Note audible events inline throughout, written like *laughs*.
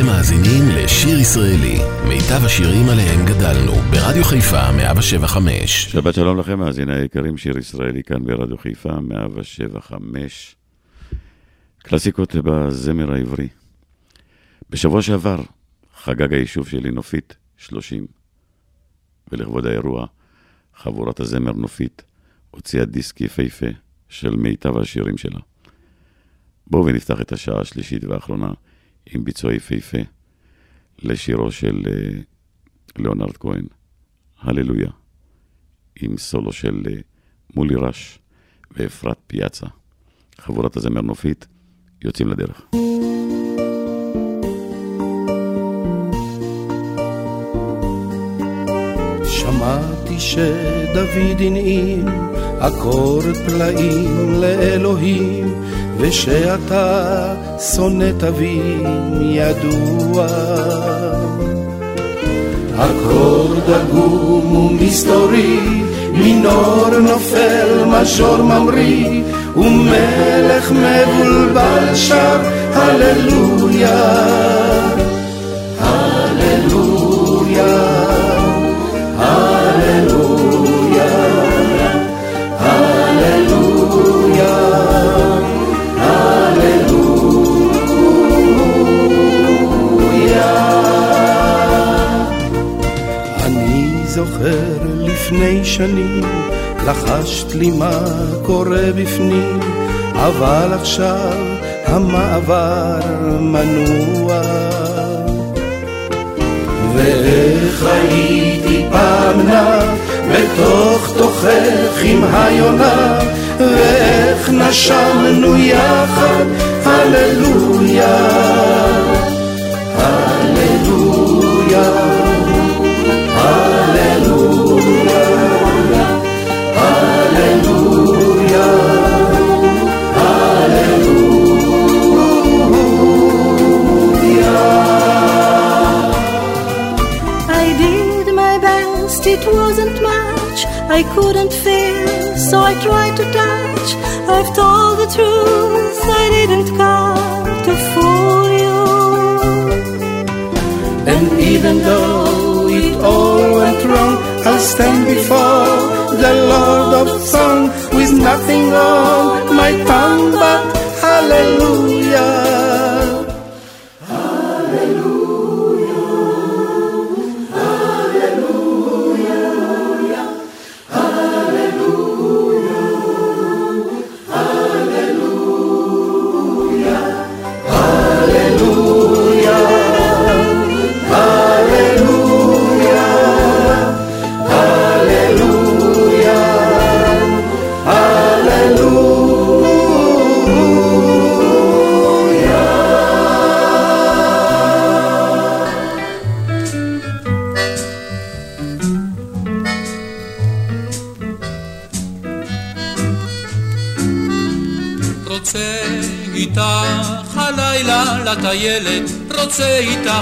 אתם מאזינים לשיר ישראלי, מיטב השירים עליהם גדלנו, ברדיו חיפה 175. שבת שלום לכם, מאזיני היקרים, שיר ישראלי כאן ברדיו חיפה 175. קלאסיקות בזמר העברי. בשבוע שעבר חגג היישוב שלי נופית 30, ולכבוד האירוע, חבורת הזמר נופית הוציאה דיסק יפהפה של מיטב השירים שלה. בואו ונפתח את השעה השלישית והאחרונה עם ביצוע יפהפה לשירו של uh, ליאונרד כהן, הללויה, עם סולו של uh, מולי רש ואפרת פיאצה. חבורת הזמר נופית יוצאים לדרך. שמעתי שדוד הנעים אקורד פלאים לאלוהים ושאתה שונא תווים ידוע. אקורד עגום ומסתורי, מינור נופל, מז'ור ממריא, ומלך מבולבל שר הללויה. זוכר לפני שנים, לחשת לי מה קורה בפנים, אבל עכשיו המעבר מנוע. ואיך הייתי פעם נע בתוך תוכך עם היונה, ואיך נשמנו יחד, הללויה, I couldn't feel, so I tried to touch. I've told the truth, I didn't come to fool you. And even though it all went wrong, I'll stand before the Lord of Song with nothing on my tongue but hallelujah.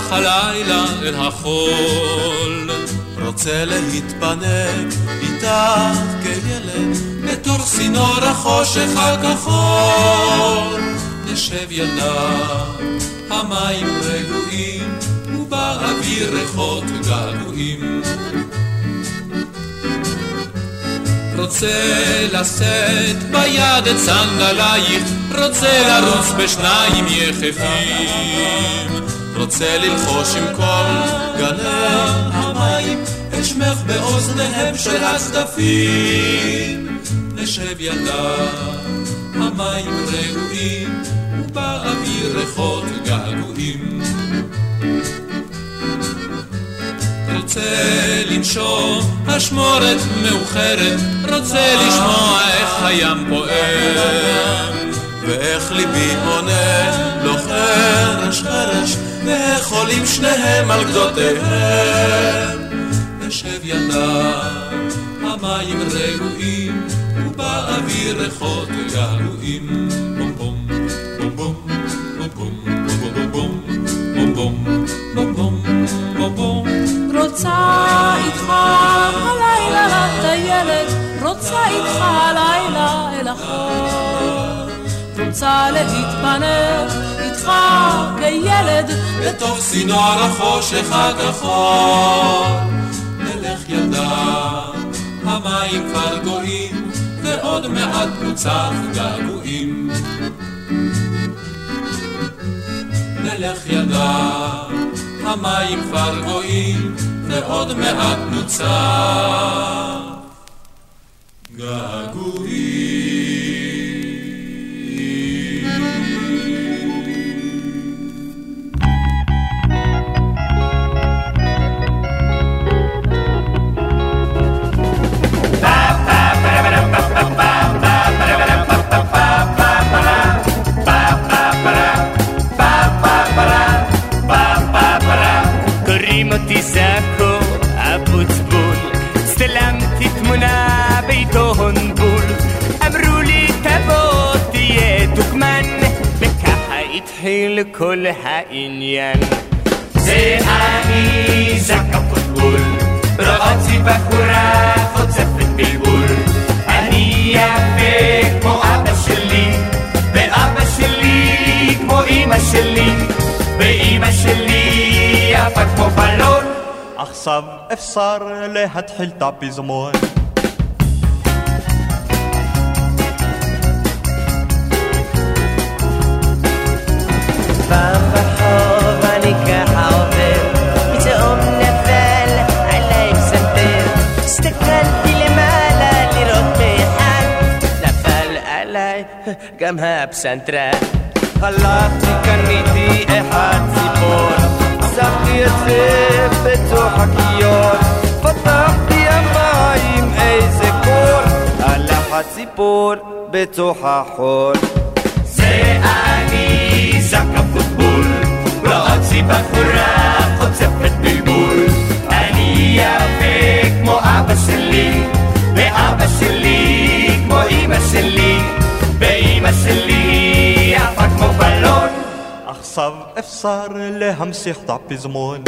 איתך הלילה אל החול. רוצה להתפנק איתך כילד, בתוך צינור החושך הכחול. נשב ילדה, המים רגועים, ובאוויר ריחות געגועים. רוצה לשאת ביד את סנדלייך, רוצה לרוץ בשניים יחפים, רוצה ללחוש עם כל גלי המים, את שמך באוזניהם של הצדפים. נשב ידה, המים רעועים, ובאוויר ריחות געגועים. רוצה לנשום אשמורת מאוחרת, רוצה לשמוע איך הים פועם. ואיך ליבי עונה לו חרש חרש, נאכולים שניהם על גדותיהם. נשב ידם, המים רעועים, ובאוויר ריחות יעלועים. רוצה איתך הלילה לטיילת, רוצה איתך הלילה אל החור. רוצה להתפנק איתך לך כילד בתוך צינור החושך הכחול. נלך ידה, המים כבר גויים, ועוד מעט נוצח געגועים. נלך ידה, המים כבר גויים, ועוד מעט נוצח געגועים. התחיל כל העניין. זה אני זק הפוטבול, רועצי בחורה חוצפת בלבול. אני יפה כמו אבא שלי, ואבא שלי כמו אמא שלי, ואמא שלי יפה כמו בלון. עכשיו אפשר להתחיל את הפזמון. גם הפסנתרן. הלכתי קניתי אחד ציפור, שמתי את זה בתוך הכיור, פתחתי המים איזה קור, הלך הציפור בתוך החול. זה אני זק הפוטבול, רועצי בחורה חוצפת בלבול. אני יפה כמו אבא שלי, ואבא שלי כמו אמא שלי, بس اللي عفاك مو بالون. اخصب إفصار لهم سيخطع بزمون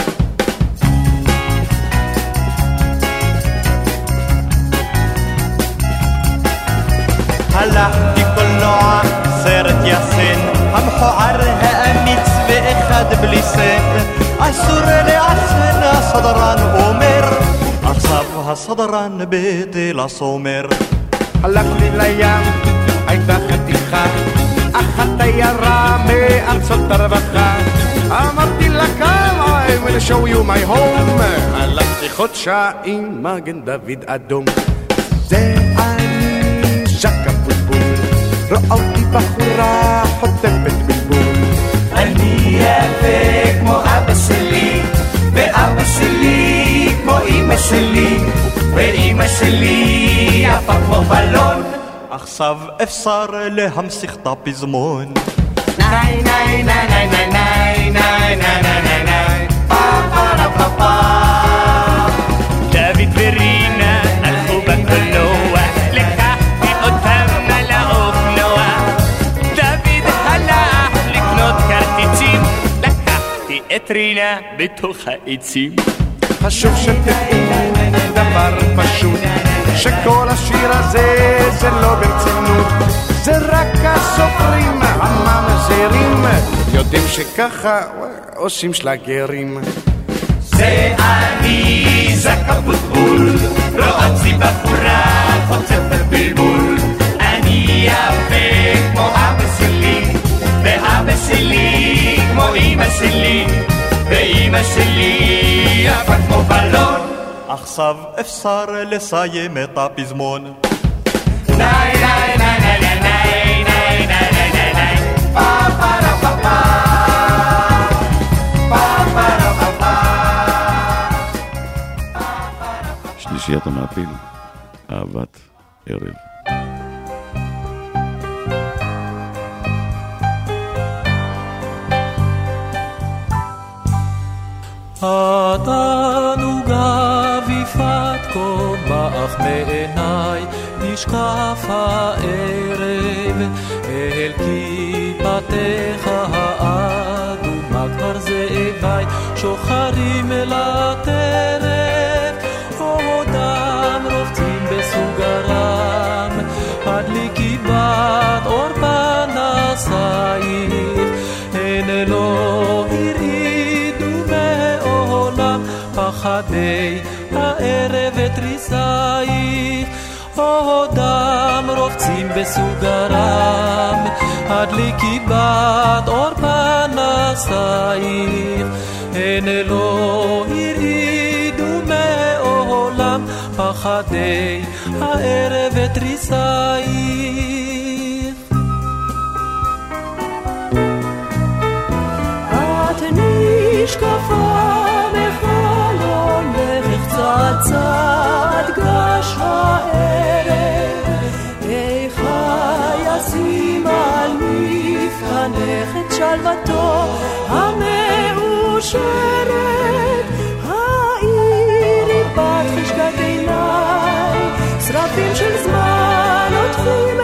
هلا في كل نوع صارت ياسين. أمحو عرها أميت سبق خد اصر عسر صدران أومر. أخصبها صدران بيتي لصومر هلا كل الأيام show you my home. הלכתי חודשיים, מגן דוד אדום. זה אני ז'ק הפוטבול, רואה אותי בחורה חוטפת בלבול. אני יפה כמו אבא שלי, ואבא שלי כמו אמא שלי, ואמא שלי יפה כמו בלון. עכשיו אפשר להמשיך את הפזמון. ניי ניי ניי ניי ניי ניי ניי ניי ניי את רינה בתוך העצים. חשוב שתדעו דבר פשוט, שכל השיר הזה זה לא ברצינות, זה רק הסופרים הממזרים, יודעים שככה עושים שלגרים. זה אני זק הבוטבול, רועצי בחורה חוצפת בלבול. אני יפה כמו אבא שלי, ואבא שלי כמו אמא שלי, ואמא שלי יפה כמו בלון. עכשיו אפשר לסיים את הפזמון. ניי שלישיית המעפיל, אהבת ערב. התענוגה ויפת כה מעיניי, נשקף הערב אל כיפתך האדומה כבר זאביי שוחרים לטרף, מעשייך, אין אלוה הרעידו מעולם, פחדי הערב ותריסייך, עודם רובצים בסוגרם, הדליקי בת אור פנסייך, אין אלוה הרעידו מעולם, פחדי הערב ותריסייך. נשקפה בחלונך צעד צעד גש הערב. איכה ישים על מפתנך את שלוותו המאושרת? העירי בת חשקת עיניי שרפים של זמן עוטפים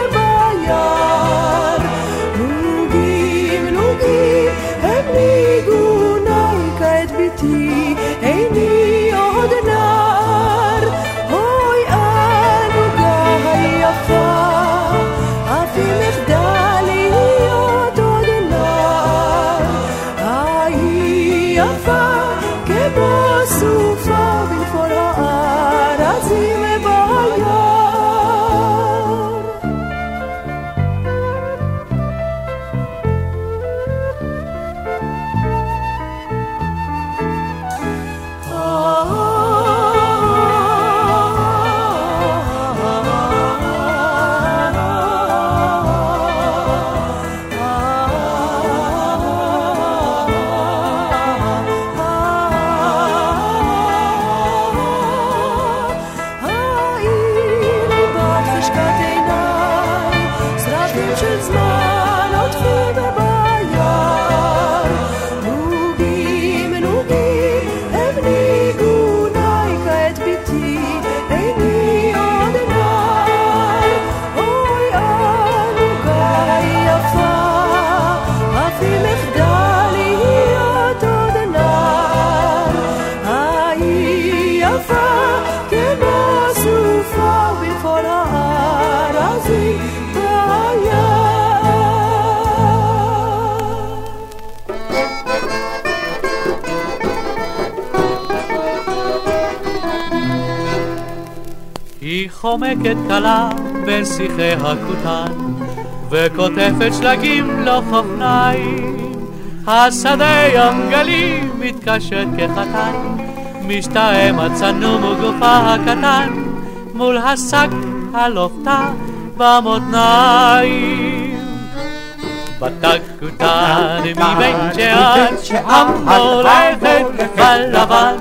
קלה בין שיחי הכותן, וקוטפת שלגים לחוף נעים. השדה ים גלים מתקשט כחתן, משתהם הצנום וגופה הקטן, מול השק הלופתה במותניים. בתקותן מבית שאן, המולכת בלבן,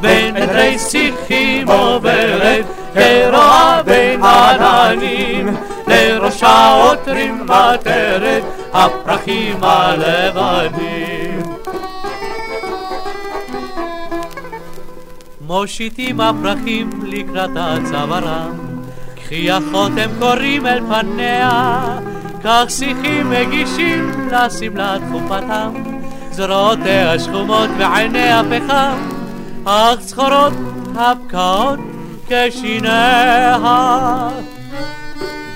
בין עדרי שיחים עוברת, כרועה בין עננים, לראשה עוטרים מטרת, הפרחים הלבנים. מושיטים הפרחים לקראת הצווארם, קחי החותם קוראים אל פניה, כך שיחים מגישים לשמלת חופתם, זרועותיה שחומות ועיניה פחם, אך זכורות הבקעות כשיניה.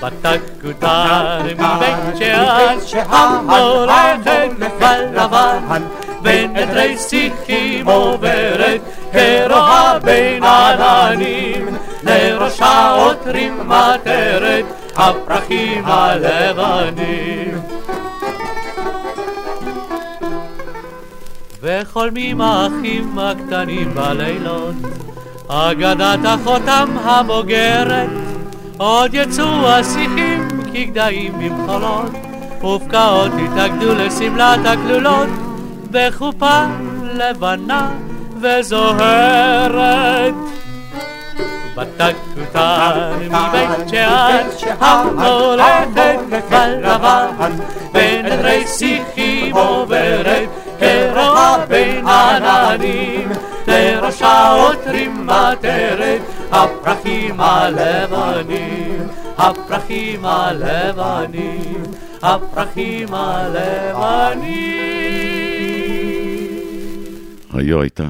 בתקותן מבית שאן, המולכת בלבן, בין עדרי שיחים עוברת, כרועה בין עננים, לראשה עוטרים מטרת, הפרחים הלבנים. וחולמים האחים הקטנים בלילות, אגדת אחותם הבוגרת, עוד יצאו השיחים כגדיים במחולות, ופקעות התאגדו לשמלת הכלולות, בחופה לבנה וזוהרת. בתקותן מבית שאן, המולכת בלבן, בין עדרי שיחים עוברת, כרועה בין עננים, לראשה עוטרים מטרת, הפרחים הלבנים, הפרחים הלבנים, הפרחים הלבנים. היו הייתה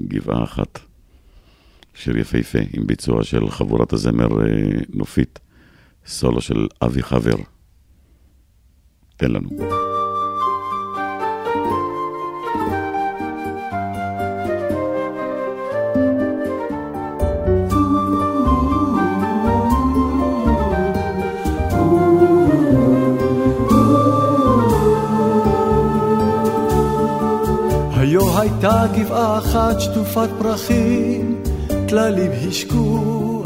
גבעה אחת, שיר יפהפה עם ביצוע של חבורת הזמר אה, נופית, סולו של אבי חבר. תן לנו. הייתה גבעה אחת שטופת פרחים, טללים השקו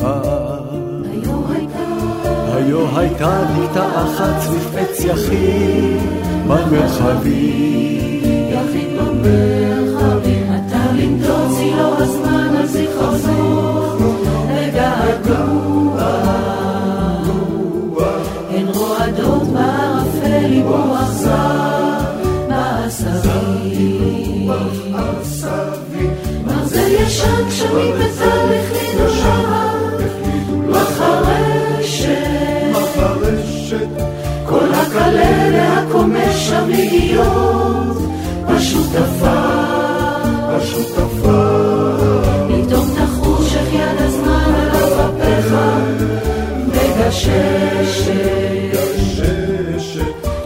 היו הייתה בקתה אחת סביב עץ יחיד במרחבים. יחיד במרחבים, אתה לנדוד צילו הזמן על זיכרונו וגעגוע. הן רועדות בערפל עם רוח זר בעשבים. ישן גשמים וטל החלידו מחרשת, כל הקלה והקומש שם להיות, פשוט עפר. פתאום תחוש איך יד הזמן על אפיך מגששת,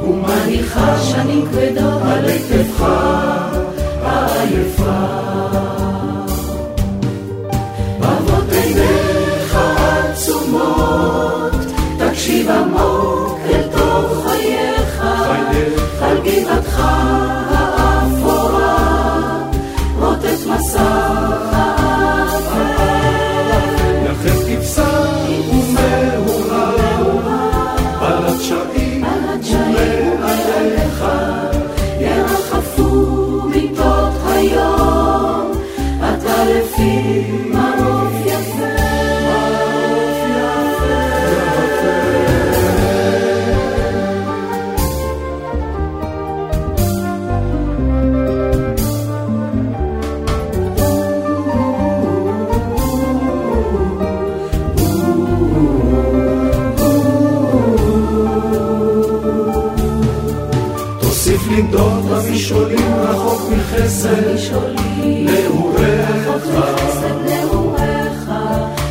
ומניחה שנים כבדות על היטבך העייפה. תקשיב עמוק אל תוך חייך, על גבעתך האפורה, רוטט מסך לנדוד במשעולים רחוק מחסד נעוריך.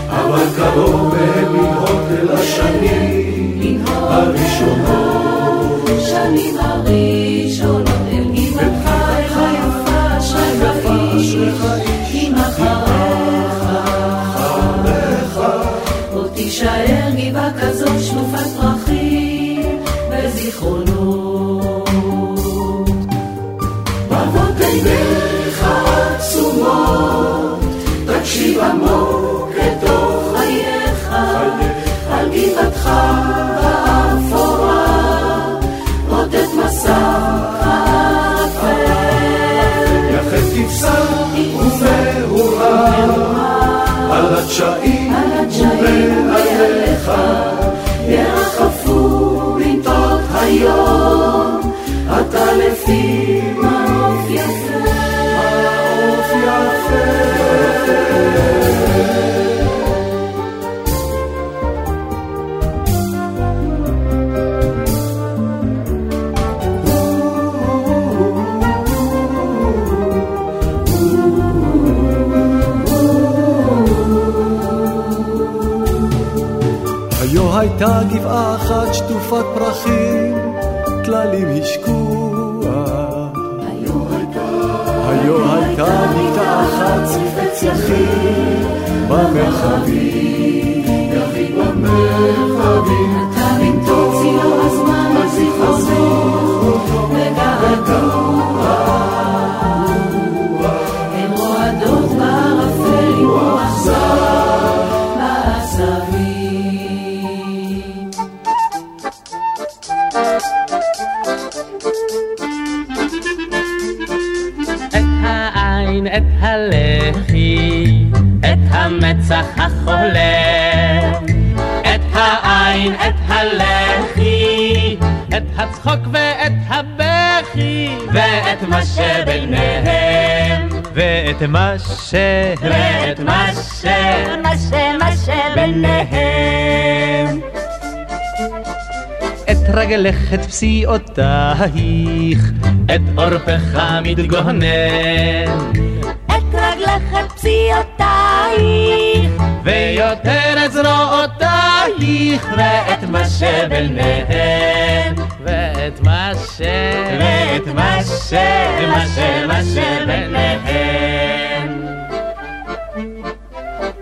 אבל קרוב מהם לנהוג אל השנים הראשונות. שנים הראשונות עמוק לתוך חייך, על גבעתך האפורה, רוטט מסך האפל. יחד כבשה ומאורה, על הדשאים ומעליך, גבעה אחת שטופת פרחים, טללים השקו היו הייתה בקתה אחת עץ יחיד במרחבים. יחיד במרחבים. את הלחי, את המצח החולם. את העין, את הלחי, את הצחוק ואת הבכי, ואת מה שביניהם. ואת מה ש... ואת מה ש... מה ש... מה שביניהם. את רגלך, את פסיעותייך, את עורפך מתגונן. ויותר את זרועותייך, ואת מה שביניהם. ואת מה ש... ואת מה ש... מה ש... מה שביניהם.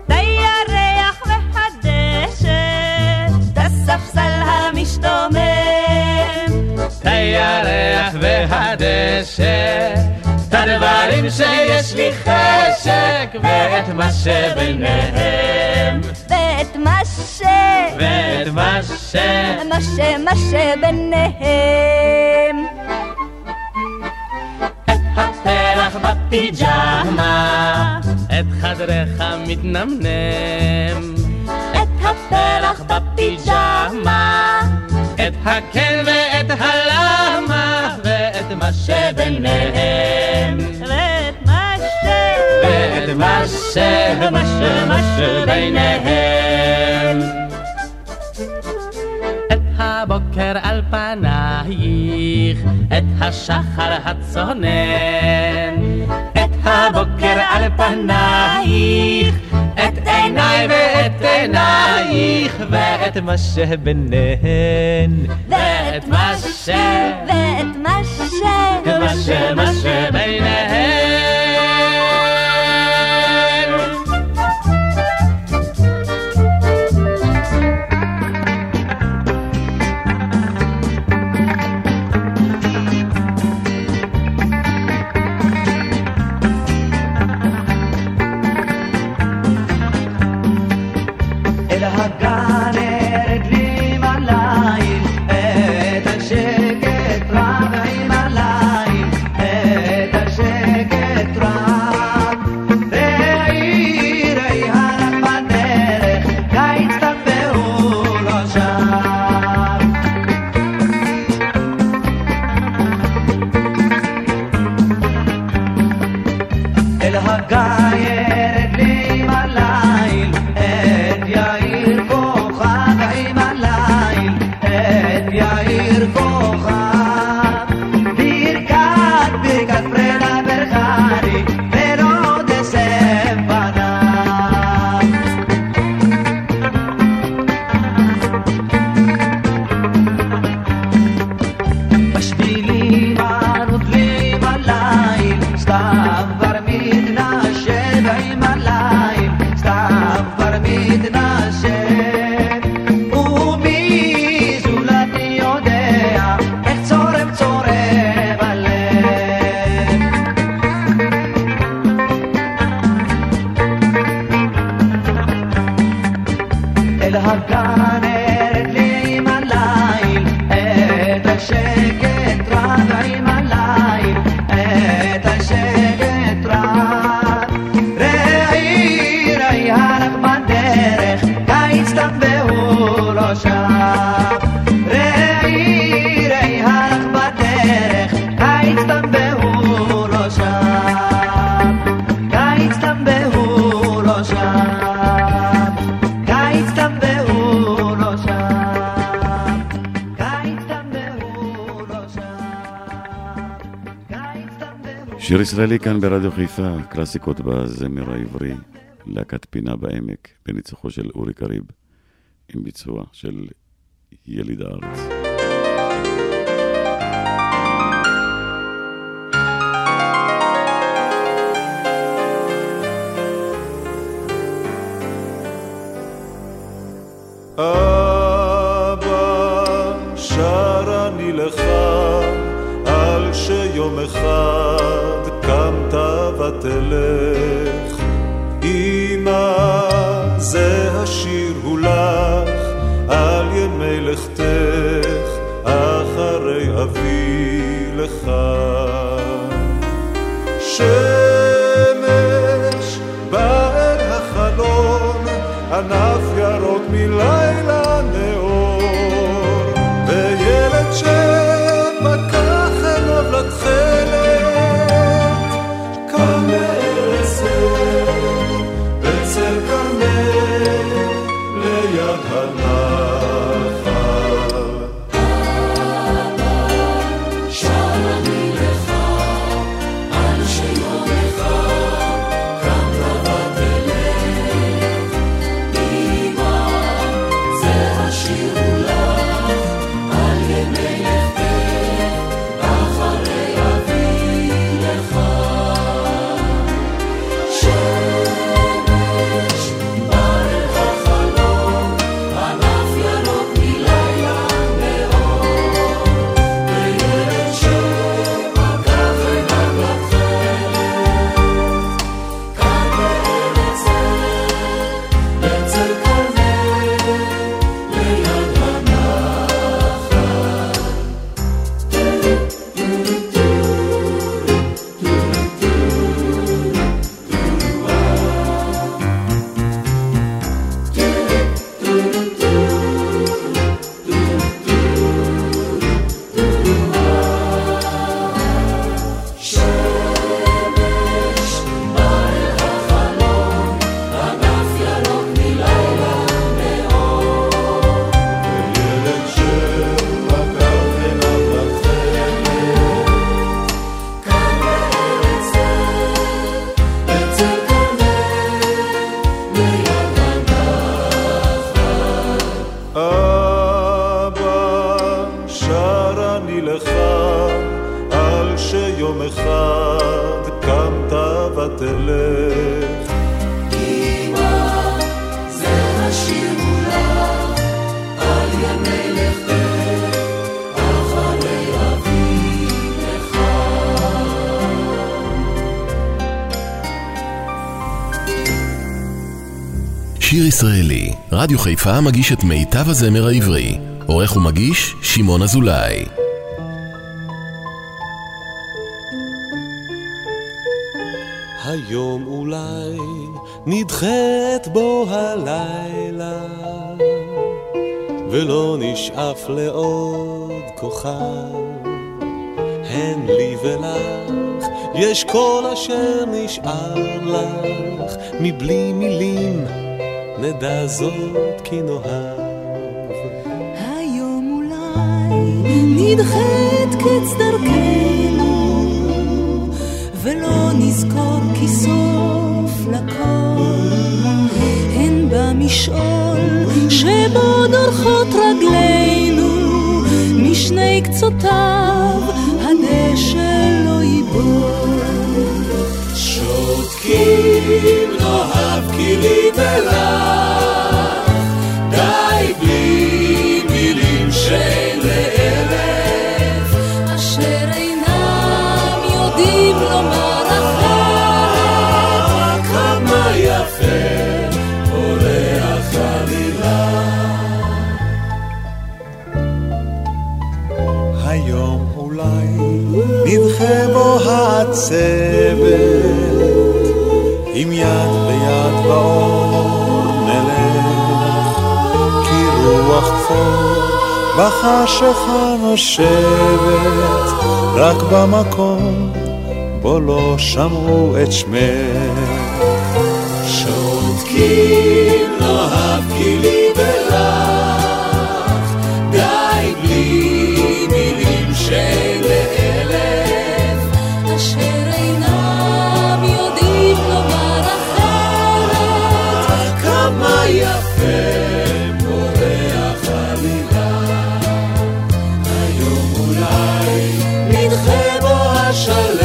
הירח והדשא, הספסל המשתומם. הירח והדשא, את השמיים שיש לי חשק ואת מה שביניהם. ואת מה ש... ואת מה ש... מה ש... מה שביניהם. הפרח בפיג'מה את חדרך מתנמנם את הפרח בפיג'מה את הכן ואת הלמה מה ש... מה ש... מה שביניהם את הבוקר על פנייך את השחר הצונן. את הבוקר על פנייך את עיניי ואת עינייך ואת מה שביניהן ואת מה ש... ואת מה ש... מה ש... מה שביניהן ישראלי כאן ברדיו חיפה, קלאסיקות בזמר העברי, להקת פינה בעמק, בניצוחו של אורי קריב, עם ביצוע של יליד הארץ. רדיו חיפה מגיש את מיטב הזמר העברי. עורך ומגיש, שמעון אזולאי. היום אולי נדחית בו הלילה ולא נשאף לעוד כוכב הן לי ולך יש כל אשר נשאר לך מבלי מילים נדע זאת כי נאהב. היום אולי נדחית קץ דרכנו ולא נזכור כי סוף לכל. הן במשעול שבו דורכות רגלינו משני קצותיו הדשא לא ייבול. שותקים נאהב כי לי העצבת, עם יד ביד באור נלך, כי רוח כפור בחשיכה נושבת, רק במקום בו לא שמעו את שמך. שותקים נאהב כי בו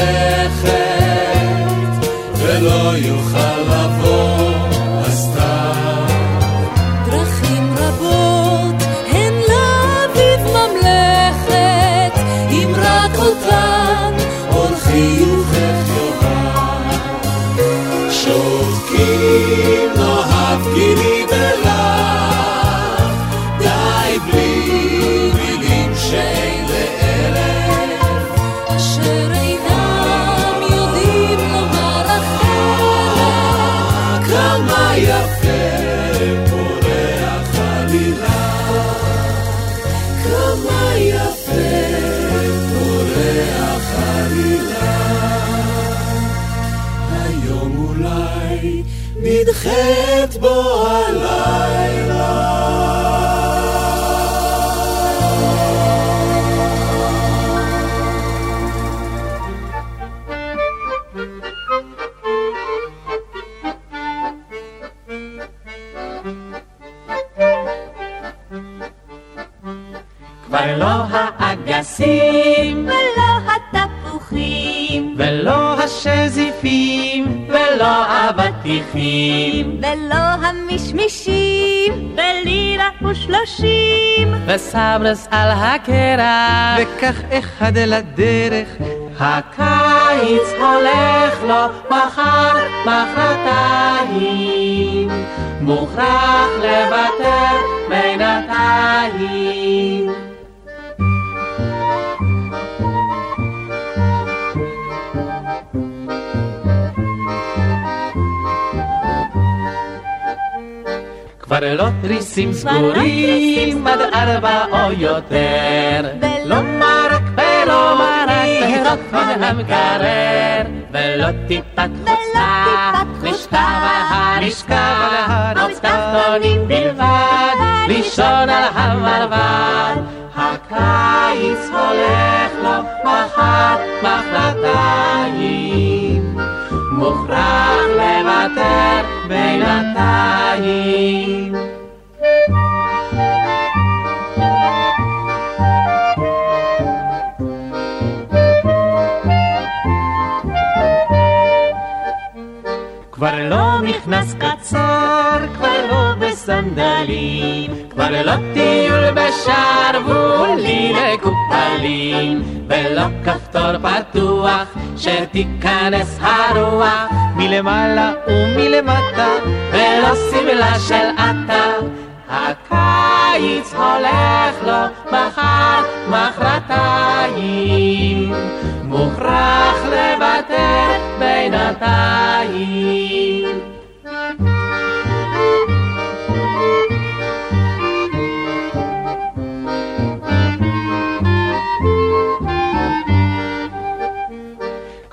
וסברס על הקרח וכך אחד לדרך הקיץ הולך לו מחר מחרתיים. מוכרח לוותר בינתיים כבר תריסים סגורים עד ארבע או יותר. לא מרק ולא מרק פירות והמקרר ולא טיפת חוצה נשכב על עץ תחתונים בלבד לישון על המרבד. הקיץ הולך לו מחר מחרתיים מוכרח לוותר בינתיים. כבר לא נכנס קצר, כבר לא סנדלים, כבר לא טיול בשרוולים מקופלים, ולא כפתור פתוח שתיכנס הרוח מלמעלה ומלמטה, ולא שמלה של עטה. הקיץ הולך לו מחר, מחרתיים, מוכרח לוותר בינתיים.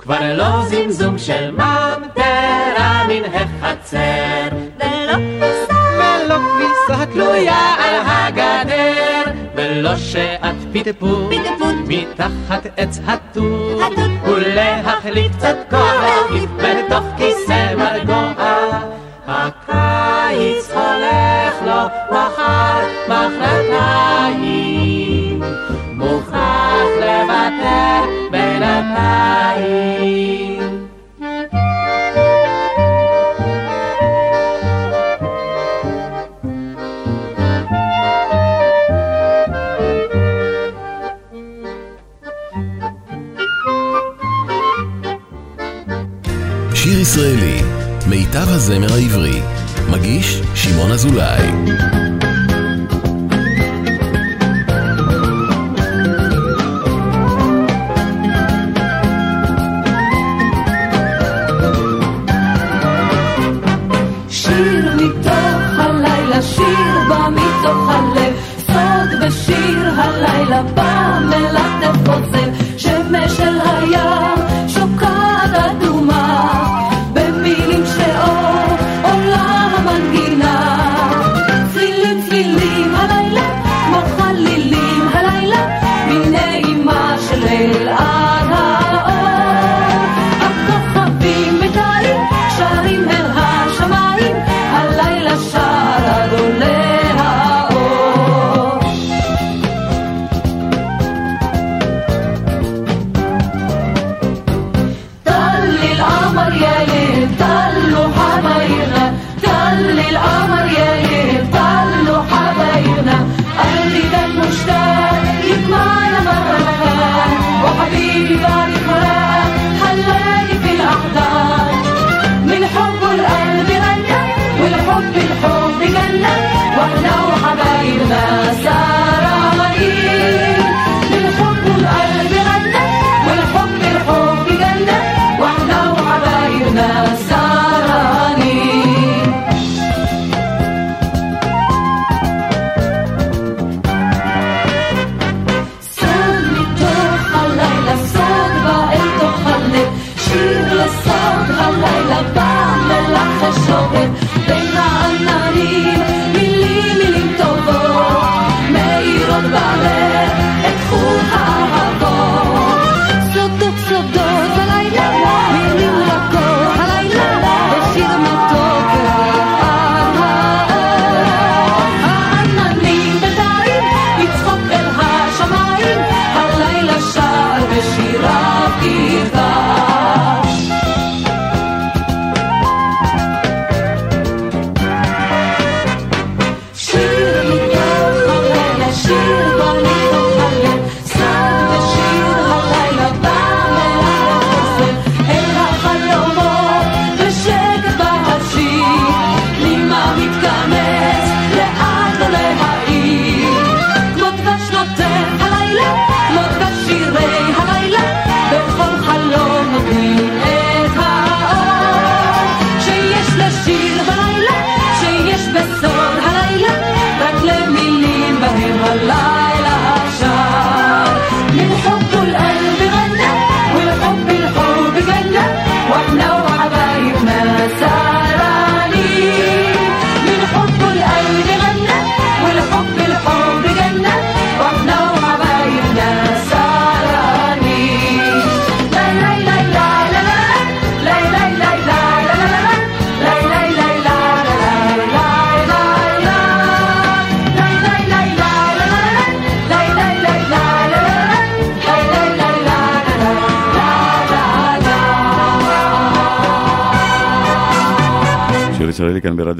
כבר לא זמזום של ממטרה מן החצר, ולא כביסה, ולא כביסה תלויה על הגדר, ולא שעת פטפוט, מתחת עץ התות, ולהחליף קצת כוח להוקיף בתוך כיסא מרגוע. הקיץ הולך לו מחר, מחרתיים. שנתיים. שיר ישראלי, מיטב הזמר העברי, מגיש שמעון אזולאי.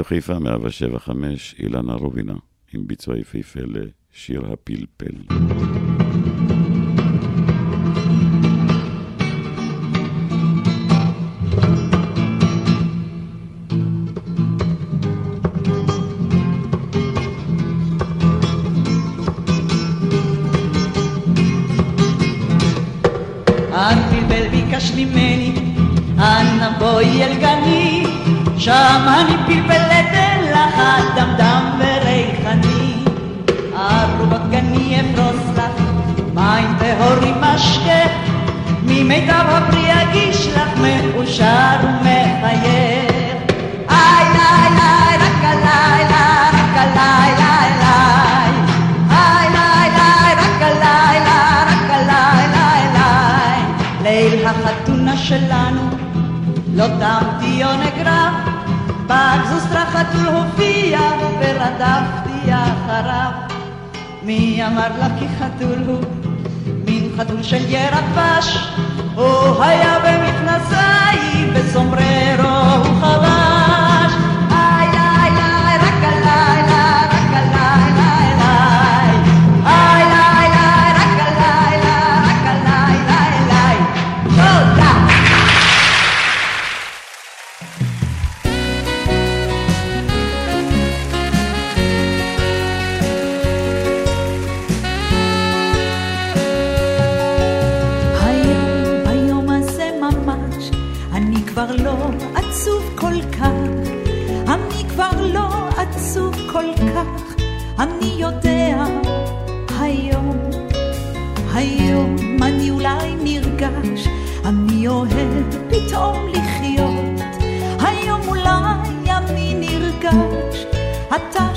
חיפה, 175, אילנה רובינה, עם ביצוע יפהפה לשיר הפלפל. ביקש ממני, אנא בואי אל גני, שם אני פלפלת אפרוס לך, מים טהורים משקה, ממיטב הפרי אגיש לך מאושר ומחייך. איי איי איי רק הלילה, רק הלילה אליי. איי איי איי רק הלילה, רק הלילה אליי. ליל החתונה שלנו, לא טעמתי עונג רב, בגזוסטרה חתול הופיע ורדפתי אחריו. מי אמר לה כי חתול הוא? מין חתול של ירק דבש, הוא היה במכנסיים בסומבררו הוא חבש. נרגש, אתה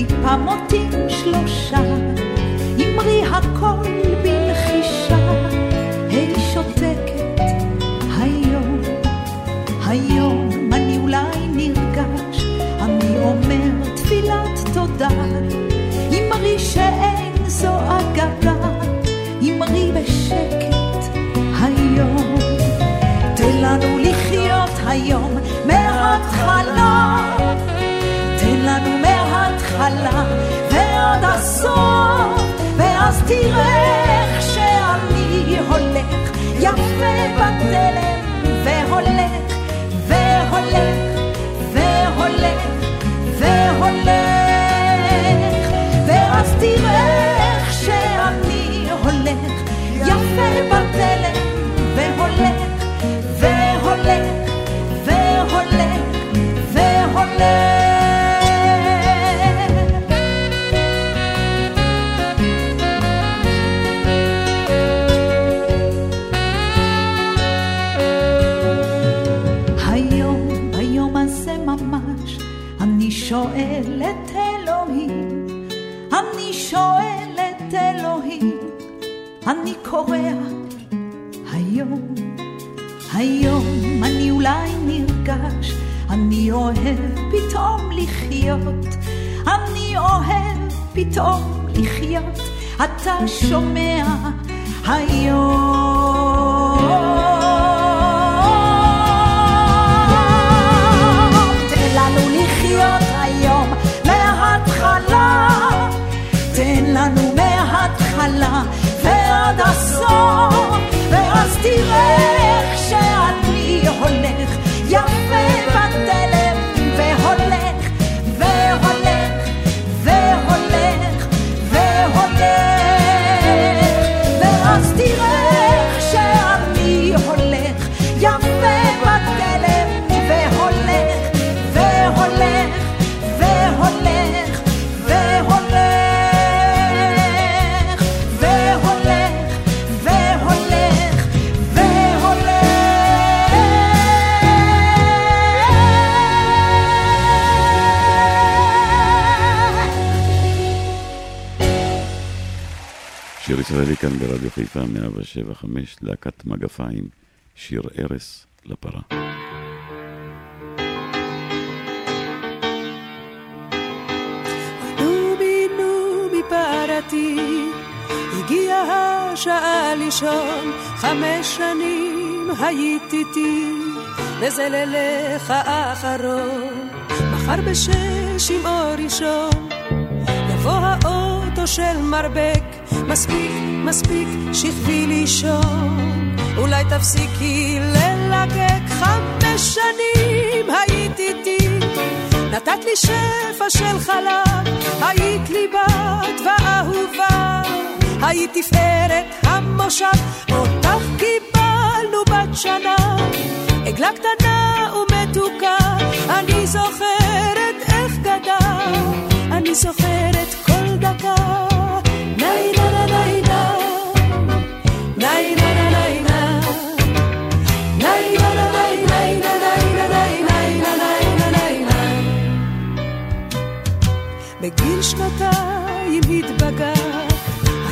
הדליקי פעמותים שלושה, הסוף, ואז תראה איך שאני הולך יפה בתלם, והולך, והולך, והולך, והולך, ואז תראה איך שאני הולך יפה בתלם, והולך, והולך, והולך, והולך. פתאום לחיות, אתה שומע היום. תן לנו לחיות היום מההתחלה, תן לנו מההתחלה ועד הסוף, ואז תראה איך שאני הולך יפה בתלם, שיר ישראלי כאן ברדיו חיפה 175, להקת מגפיים, שיר ארס לפרה. הגיעה השעה לישון, חמש שנים היית איתי, וזה לילך האחרון. מחר בשש עם אור ראשון, יבוא האוטו של מרבק, מספיק, מספיק, שכבי לישון. אולי תפסיקי ללקק, חמש שנים. היית איתי. נתת לי שפע של חלב, היית לי בת ואהובה, היית תפארת המושב, אותך קיבלנו בת שנה, עגלה קטנה ומתוקה, אני זוכרת איך גדל, אני זוכרת כל דקה, בגיל שנתיים התבגרת,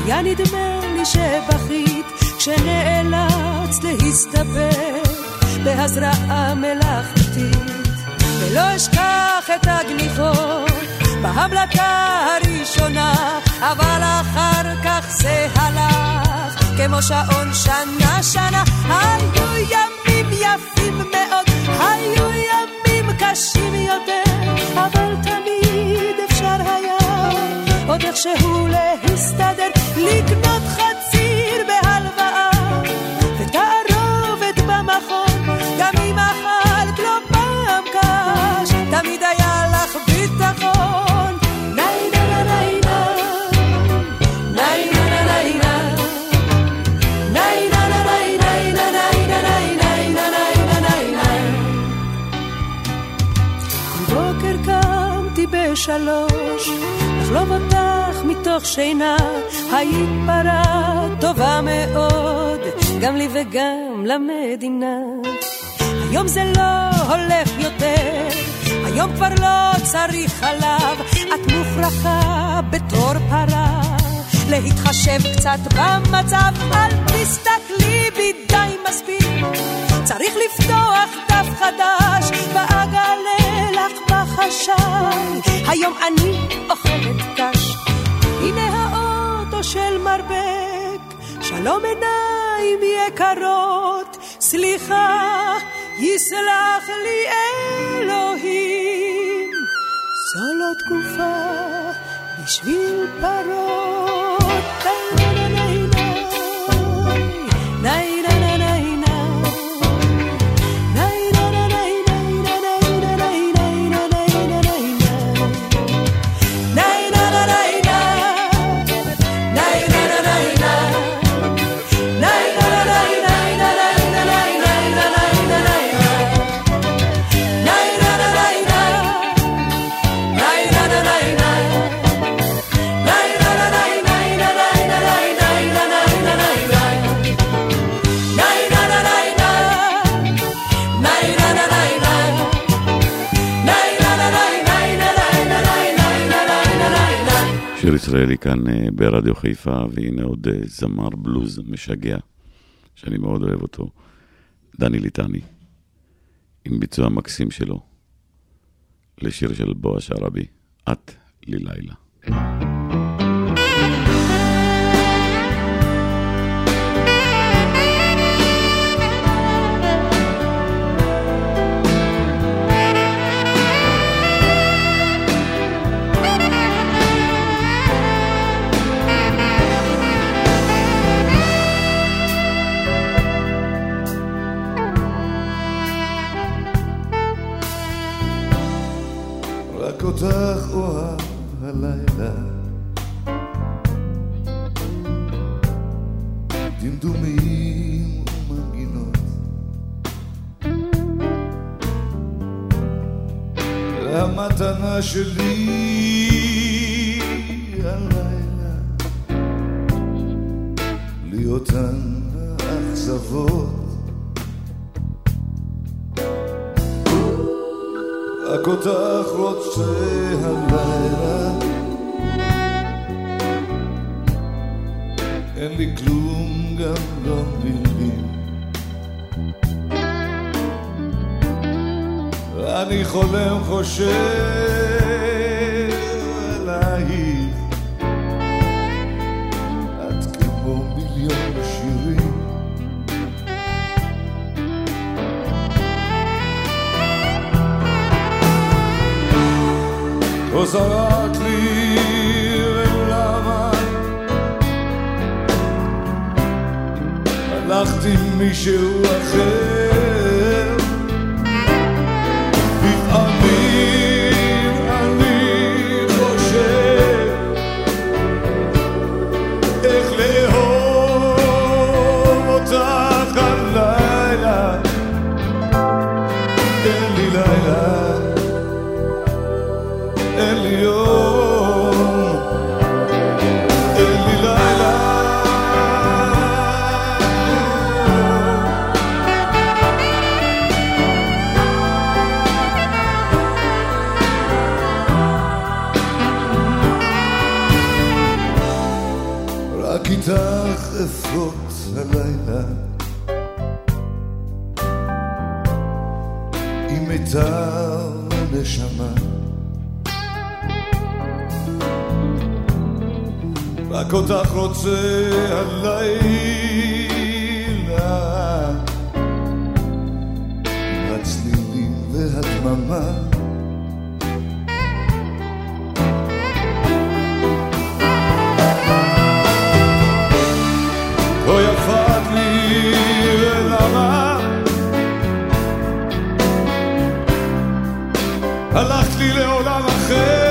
היה נדמה לי שבכית כשנאלצת להסתפק בהזרעה מלאכותית. ולא אשכח את הגניחות בהבלטה הראשונה, אבל אחר כך זה הלך כמו שעון שנה שנה. היו ימים יפים מאוד, היו ימים קשים יותר, אבל תמיד עוד איכשהו להסתדר, לקנות חציר בהלוואה ותערובת במכון, גם אם אכלת לא פעם קש, תמיד היה לך ביטחון. ניי נה נה ניי נה, ניי נה נה ניי נה, ניי נה נה ניי ניי נה ניי נה ניי ניי נה ניי נה ניי ניי. כל בוקר קמתי בשלוש, לחלוב אותך מתוך שינה, היית פרה טובה מאוד, גם לי וגם למדינה. היום זה לא הולך יותר, היום כבר לא צריך חלב, את מוכרחה בתור פרה. להתחשב קצת במצב, אל תסתכלי בי די מספיק. צריך לפתוח דף חדש, ואגלה לך בחשאי. היום אני אוכלת קש. האוטו של מרבק, שלום עיניים יקרות, סליחה, יסלח לי אלוהים. זו לא תקופה בשביל פרות. ניי נה נה ניי ישראלי כאן אה, ברדיו חיפה, והנה עוד אה, זמר בלוז משגע, שאני מאוד אוהב אותו, דני ליטני, עם ביצוע מקסים שלו, לשיר של בועז ערבי, את לי לילה. אותך אוהב הלילה. דמדומים ומנגינות. המתנה שלי איתך אסות הלילה. עם מיתר הנשמה רק אותך רוצה הלילה. הצלילים והדממה. לא יפת לי ולמה הלכת לי לעולם אחר.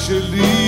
Angelique.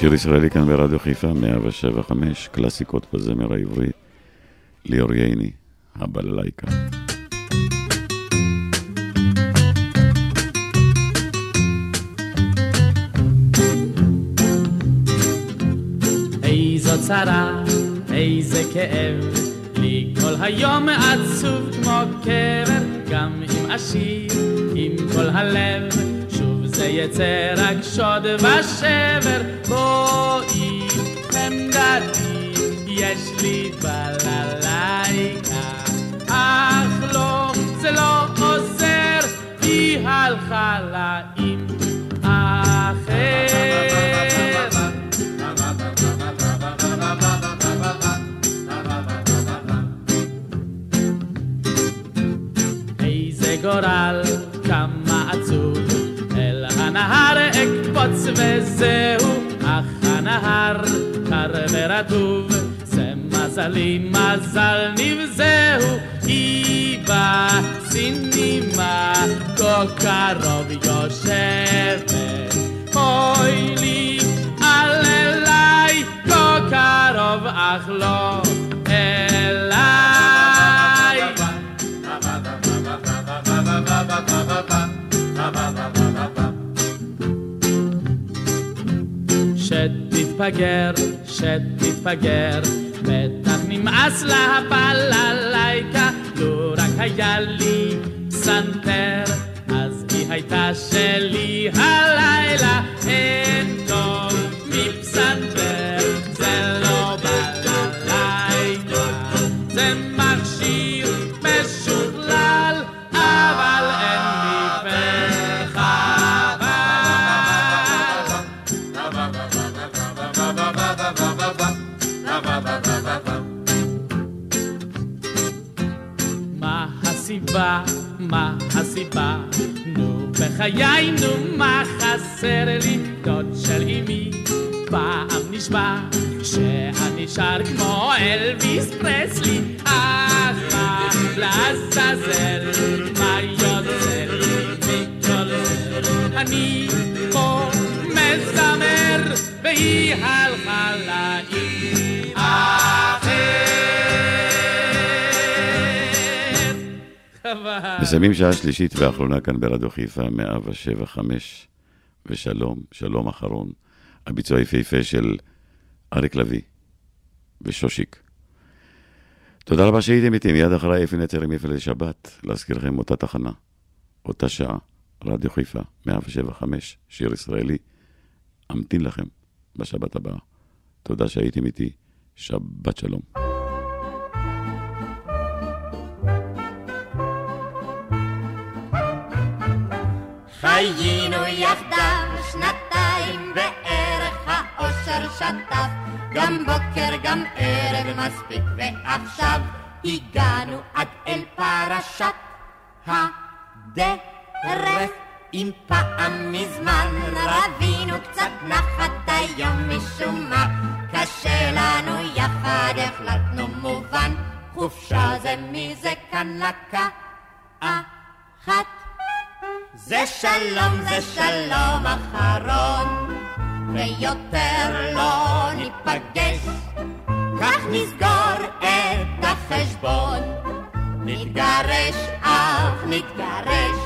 שיר ישראלי כאן ברדיו חיפה, 175, קלאסיקות בזמר העברי, ליאור ייני, הבללייקה. איזו צרה, איזה כאב, לי כל היום עצוב כמו קבר, גם אם אשיר עם כל הלב, זה יצא רק שוד ושבר, בואי חמדתי, יש לי בללייקה, אך לא, זה לא עוזר, היא הלכה לה עם אחר. איזה גורל, כמה עצוב, אל הנהר אקפוץ וזהו, אך הנהר קר ורטוב, זה מזלי, מזל נבזהו, היא בסינימה, כה קרוב יושבת, אוי לי, על אליי, כה קרוב אך לא אליי. *laughs* *laughs* שתתפגר, שתתפגר, בטח נמאס לה הבללייקה, לו רק היה לי פסנתר, אז היא הייתה שלי הלילה, אין טוב מפסנתר, מסיימים שעה שלישית ואחרונה כאן ברדיו חיפה, 175, ושלום, שלום אחרון. הביצוע היפהפה של אריק לביא ושושיק. תודה רבה שהייתם איתי, מיד אחריי אפי נצר עם יפל לשבת, להזכירכם אותה תחנה, אותה שעה, רדיו חיפה, 175, שיר ישראלי. אמתין לכם בשבת הבאה. תודה שהייתם איתי, שבת שלום. חיינו יחדיו שנתיים בערך האושר שטף. גם בוקר גם ערב מספיק ועכשיו הגענו עד אל פרשת הדרך. אם פעם מזמן רבינו קצת נחת היום משום מה קשה לנו יחד החלטנו מובן חופשה זה מי זה כאן לקחת זה שלום, זה שלום אחרון, ויותר לא ניפגש, כך נסגור את החשבון, נתגרש, אך נתגרש.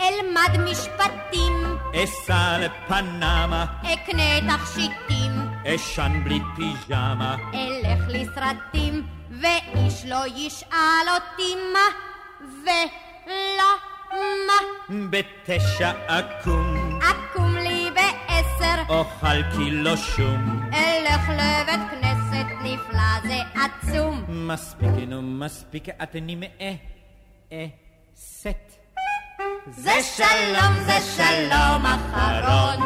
אלמד משפטים, אסע לפנמה, אקנה תכשיטים, אשן בלי פיג'מה, אלך לסרטים, ואיש לא ישאל אותי מה ולמה. בתשע אקום, אקום לי בעשר, אוכל קילו שום. אלך לבית כנסת נפלא זה עצום. מספיק, נו מספיק, את נמאה, אה, סט. זה שלום, זה שלום אחרון,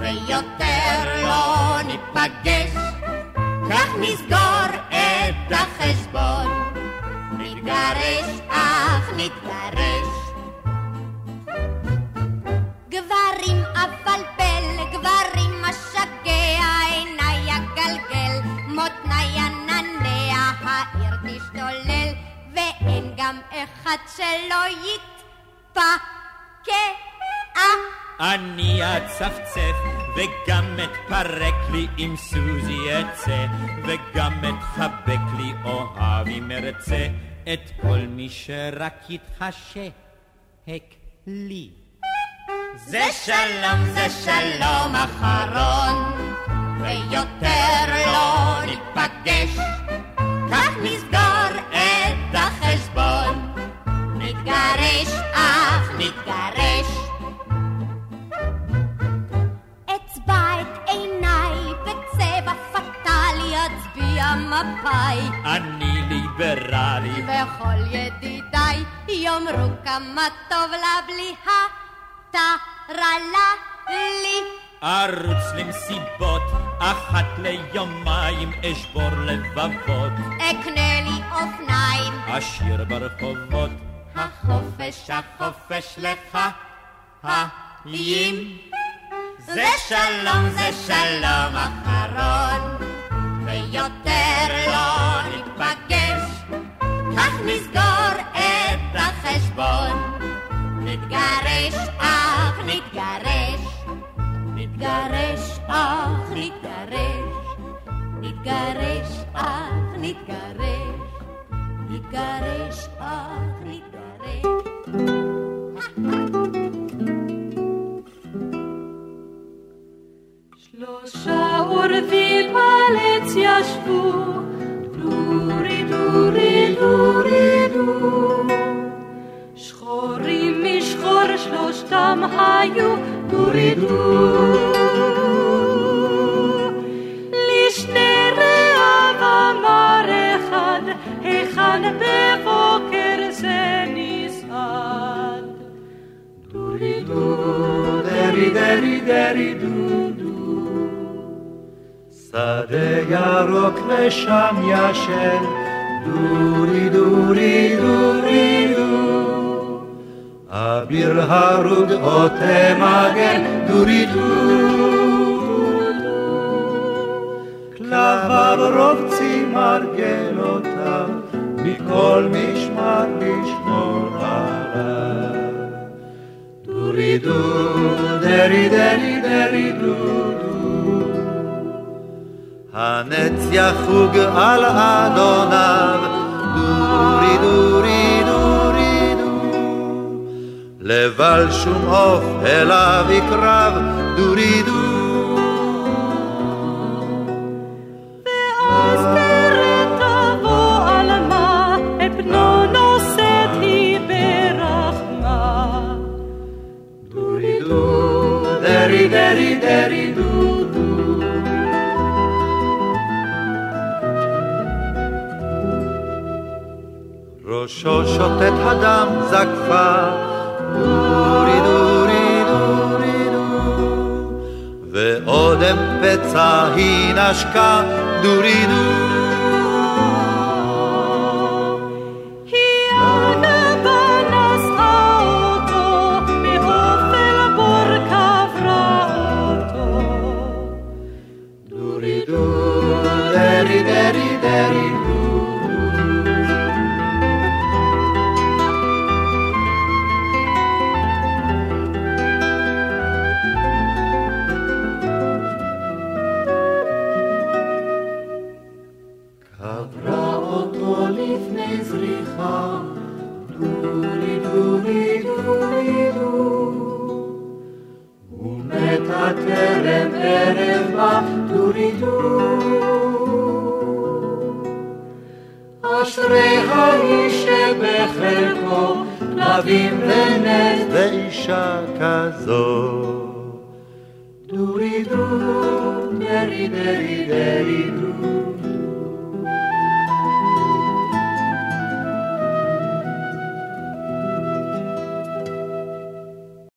ויותר לא ניפגש, כך נסגור את החשבון. נתגרש, אך נתגרש. גברים אבלבל, גברים משגע, עיניי אגלגל, מותניי עננע, העיר תשתולל, ואין גם אחד שלא יתפקע. אני אצפצף, וגם אתפרק לי עם סוזי אצא, וגם אתחבק לי אוהב אם ארצה, את כל מי שרק יתחשק לי. זה שלום, זה שלום אחרון, ויותר לא ניפגש. כך נסגור את החשבון, נתגרש, אך נתגרש. אצבע את עיניי בצבע פטאלי אצביע מפאי. אני ליברלי, וכל ידידיי יאמרו כמה טוב לה בלי הטרלה לי. ארוץ למסיבות, אחת ליומיים אשבור לבבות, אקנה לי אופניים. אשיר ברחובות, החופש, החופש לך, חיים. זה שלום, זה שלום אחרון, ויותר לא ניפגש. כך נסגור את החשבון, נתגרש, אך נתגרש. נתגרש, אך נתגרש. נתגרש, אך נתגרש. נתגרש, אך נתגרש. שלושה עורבים על עץ ישבו, דורי דורי דורי דו. שחורים משחור שלושתם היו, דורי דו. היכן בבוקר זה נסעד. דורי דו, דרי דרי דרי דו. שדה ירוק ושם ישן, דורי דורי דורי דו. אביר הרוג או תמגן, דורי דו. כלביו רובצים מרגלותיו, מכל משמר לשמור עליו. דורי דו, דרי דרי דרי דו. הנץ יחוג על אדוניו, דורי דורי דורי דו. לבל שום עוף אליו יקרב, דורי דו. ואז תרד תבוא ראשו שוטט הדם זקפה, דורי דורי דורי דו. ואודם פצע היא נשקה, דורי דו.